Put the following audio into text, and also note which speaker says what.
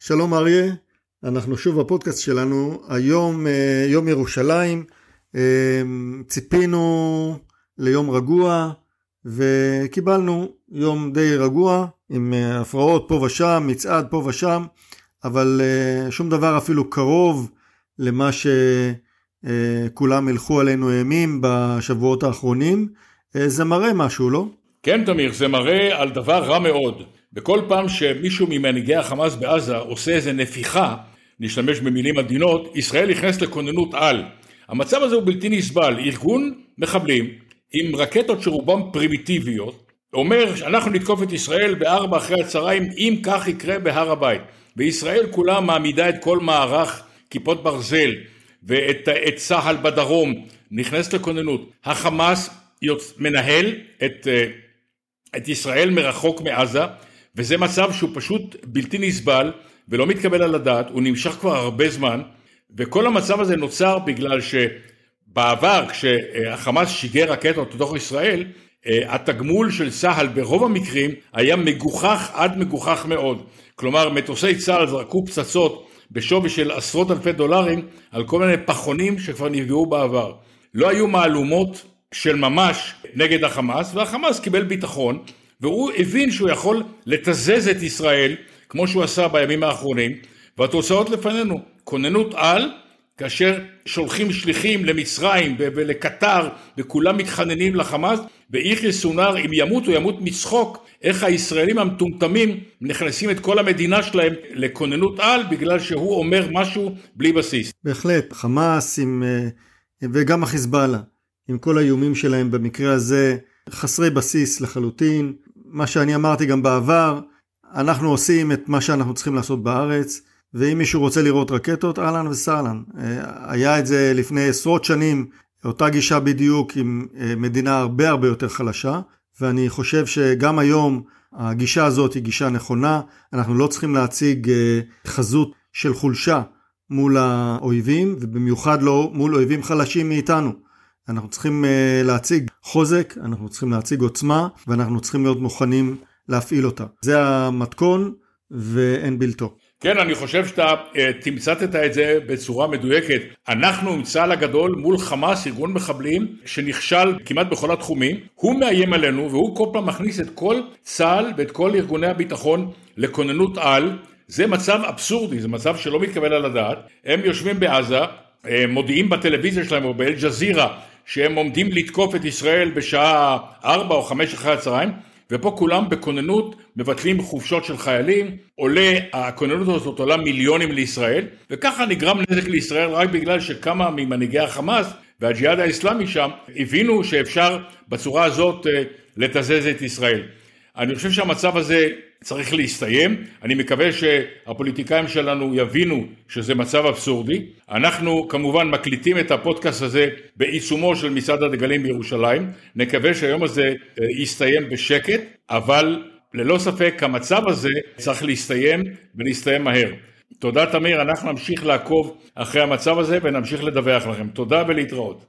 Speaker 1: שלום אריה, אנחנו שוב בפודקאסט שלנו, היום אה, יום ירושלים, אה, ציפינו ליום רגוע וקיבלנו יום די רגוע עם אה, הפרעות פה ושם, מצעד פה ושם, אבל שום דבר אפילו קרוב למה שכולם הלכו עלינו אימים בשבועות האחרונים. זה מראה משהו, לא?
Speaker 2: כן, תמיר, זה מראה על דבר רע מאוד. בכל פעם שמישהו ממנהיגי החמאס בעזה עושה איזה נפיחה, נשתמש במילים עדינות, ישראל נכנס לכוננות על. המצב הזה הוא בלתי נסבל. ארגון מחבלים עם רקטות שרובם פרימיטיביות, אומר שאנחנו נתקוף את ישראל בארבע אחרי הצהריים אם כך יקרה בהר הבית. וישראל כולה מעמידה את כל מערך כיפות ברזל ואת צה"ל בדרום, נכנס לכוננות. החמאס. מנהל את, אה, את ישראל מרחוק מעזה וזה מצב שהוא פשוט בלתי נסבל ולא מתקבל על הדעת, הוא נמשך כבר הרבה זמן וכל המצב הזה נוצר בגלל שבעבר כשהחמאס שיגר רקטות לתוך ישראל אה, התגמול של צה"ל ברוב המקרים היה מגוחך עד מגוחך מאוד. כלומר מטוסי צה"ל זרקו פצצות בשווי של עשרות אלפי דולרים על כל מיני פחונים שכבר נפגעו בעבר. לא היו מהלומות של ממש נגד החמאס והחמאס קיבל ביטחון והוא הבין שהוא יכול לתזז את ישראל כמו שהוא עשה בימים האחרונים והתוצאות לפנינו כוננות על כאשר שולחים שליחים למצרים ולקטר וכולם מתחננים לחמאס ואיחי סונאר אם ימות הוא ימות מצחוק איך הישראלים המטומטמים נכנסים את כל המדינה שלהם לכוננות על בגלל שהוא אומר משהו בלי בסיס.
Speaker 1: בהחלט חמאס עם, אה, וגם החיזבאללה עם כל האיומים שלהם במקרה הזה חסרי בסיס לחלוטין מה שאני אמרתי גם בעבר, אנחנו עושים את מה שאנחנו צריכים לעשות בארץ, ואם מישהו רוצה לראות רקטות, אהלן וסהלן. אה, היה את זה לפני עשרות שנים, אותה גישה בדיוק עם אה, מדינה הרבה הרבה יותר חלשה, ואני חושב שגם היום הגישה הזאת היא גישה נכונה, אנחנו לא צריכים להציג אה, חזות של חולשה מול האויבים, ובמיוחד לא מול אויבים חלשים מאיתנו. אנחנו צריכים uh, להציג חוזק, אנחנו צריכים להציג עוצמה, ואנחנו צריכים להיות מוכנים להפעיל אותה. זה המתכון ואין בלתו.
Speaker 2: כן, אני חושב שאתה uh, תמצתת את זה בצורה מדויקת. אנחנו עם צה"ל הגדול מול חמאס, ארגון מחבלים, שנכשל כמעט בכל התחומים. הוא מאיים עלינו והוא כל פעם מכניס את כל צה"ל ואת כל ארגוני הביטחון לכוננות על. זה מצב אבסורדי, זה מצב שלא מתקבל על הדעת. הם יושבים בעזה, אה, מודיעים בטלוויזיה שלהם או באל-ג'זירה שהם עומדים לתקוף את ישראל בשעה ארבע או חמש אחרי הצהריים ופה כולם בכוננות מבטלים חופשות של חיילים, עולה, הכוננות הזאת עולה מיליונים לישראל וככה נגרם נזק לישראל רק בגלל שכמה ממנהיגי החמאס והג'יהאד האסלאמי שם הבינו שאפשר בצורה הזאת אה, לתזז את ישראל. אני חושב שהמצב הזה צריך להסתיים, אני מקווה שהפוליטיקאים שלנו יבינו שזה מצב אבסורדי. אנחנו כמובן מקליטים את הפודקאסט הזה בעיצומו של מצעד הדגלים בירושלים, נקווה שהיום הזה אה, יסתיים בשקט, אבל ללא ספק המצב הזה צריך להסתיים ולהסתיים מהר. תודה תמיר, אנחנו נמשיך לעקוב אחרי המצב הזה ונמשיך לדווח לכם. תודה ולהתראות.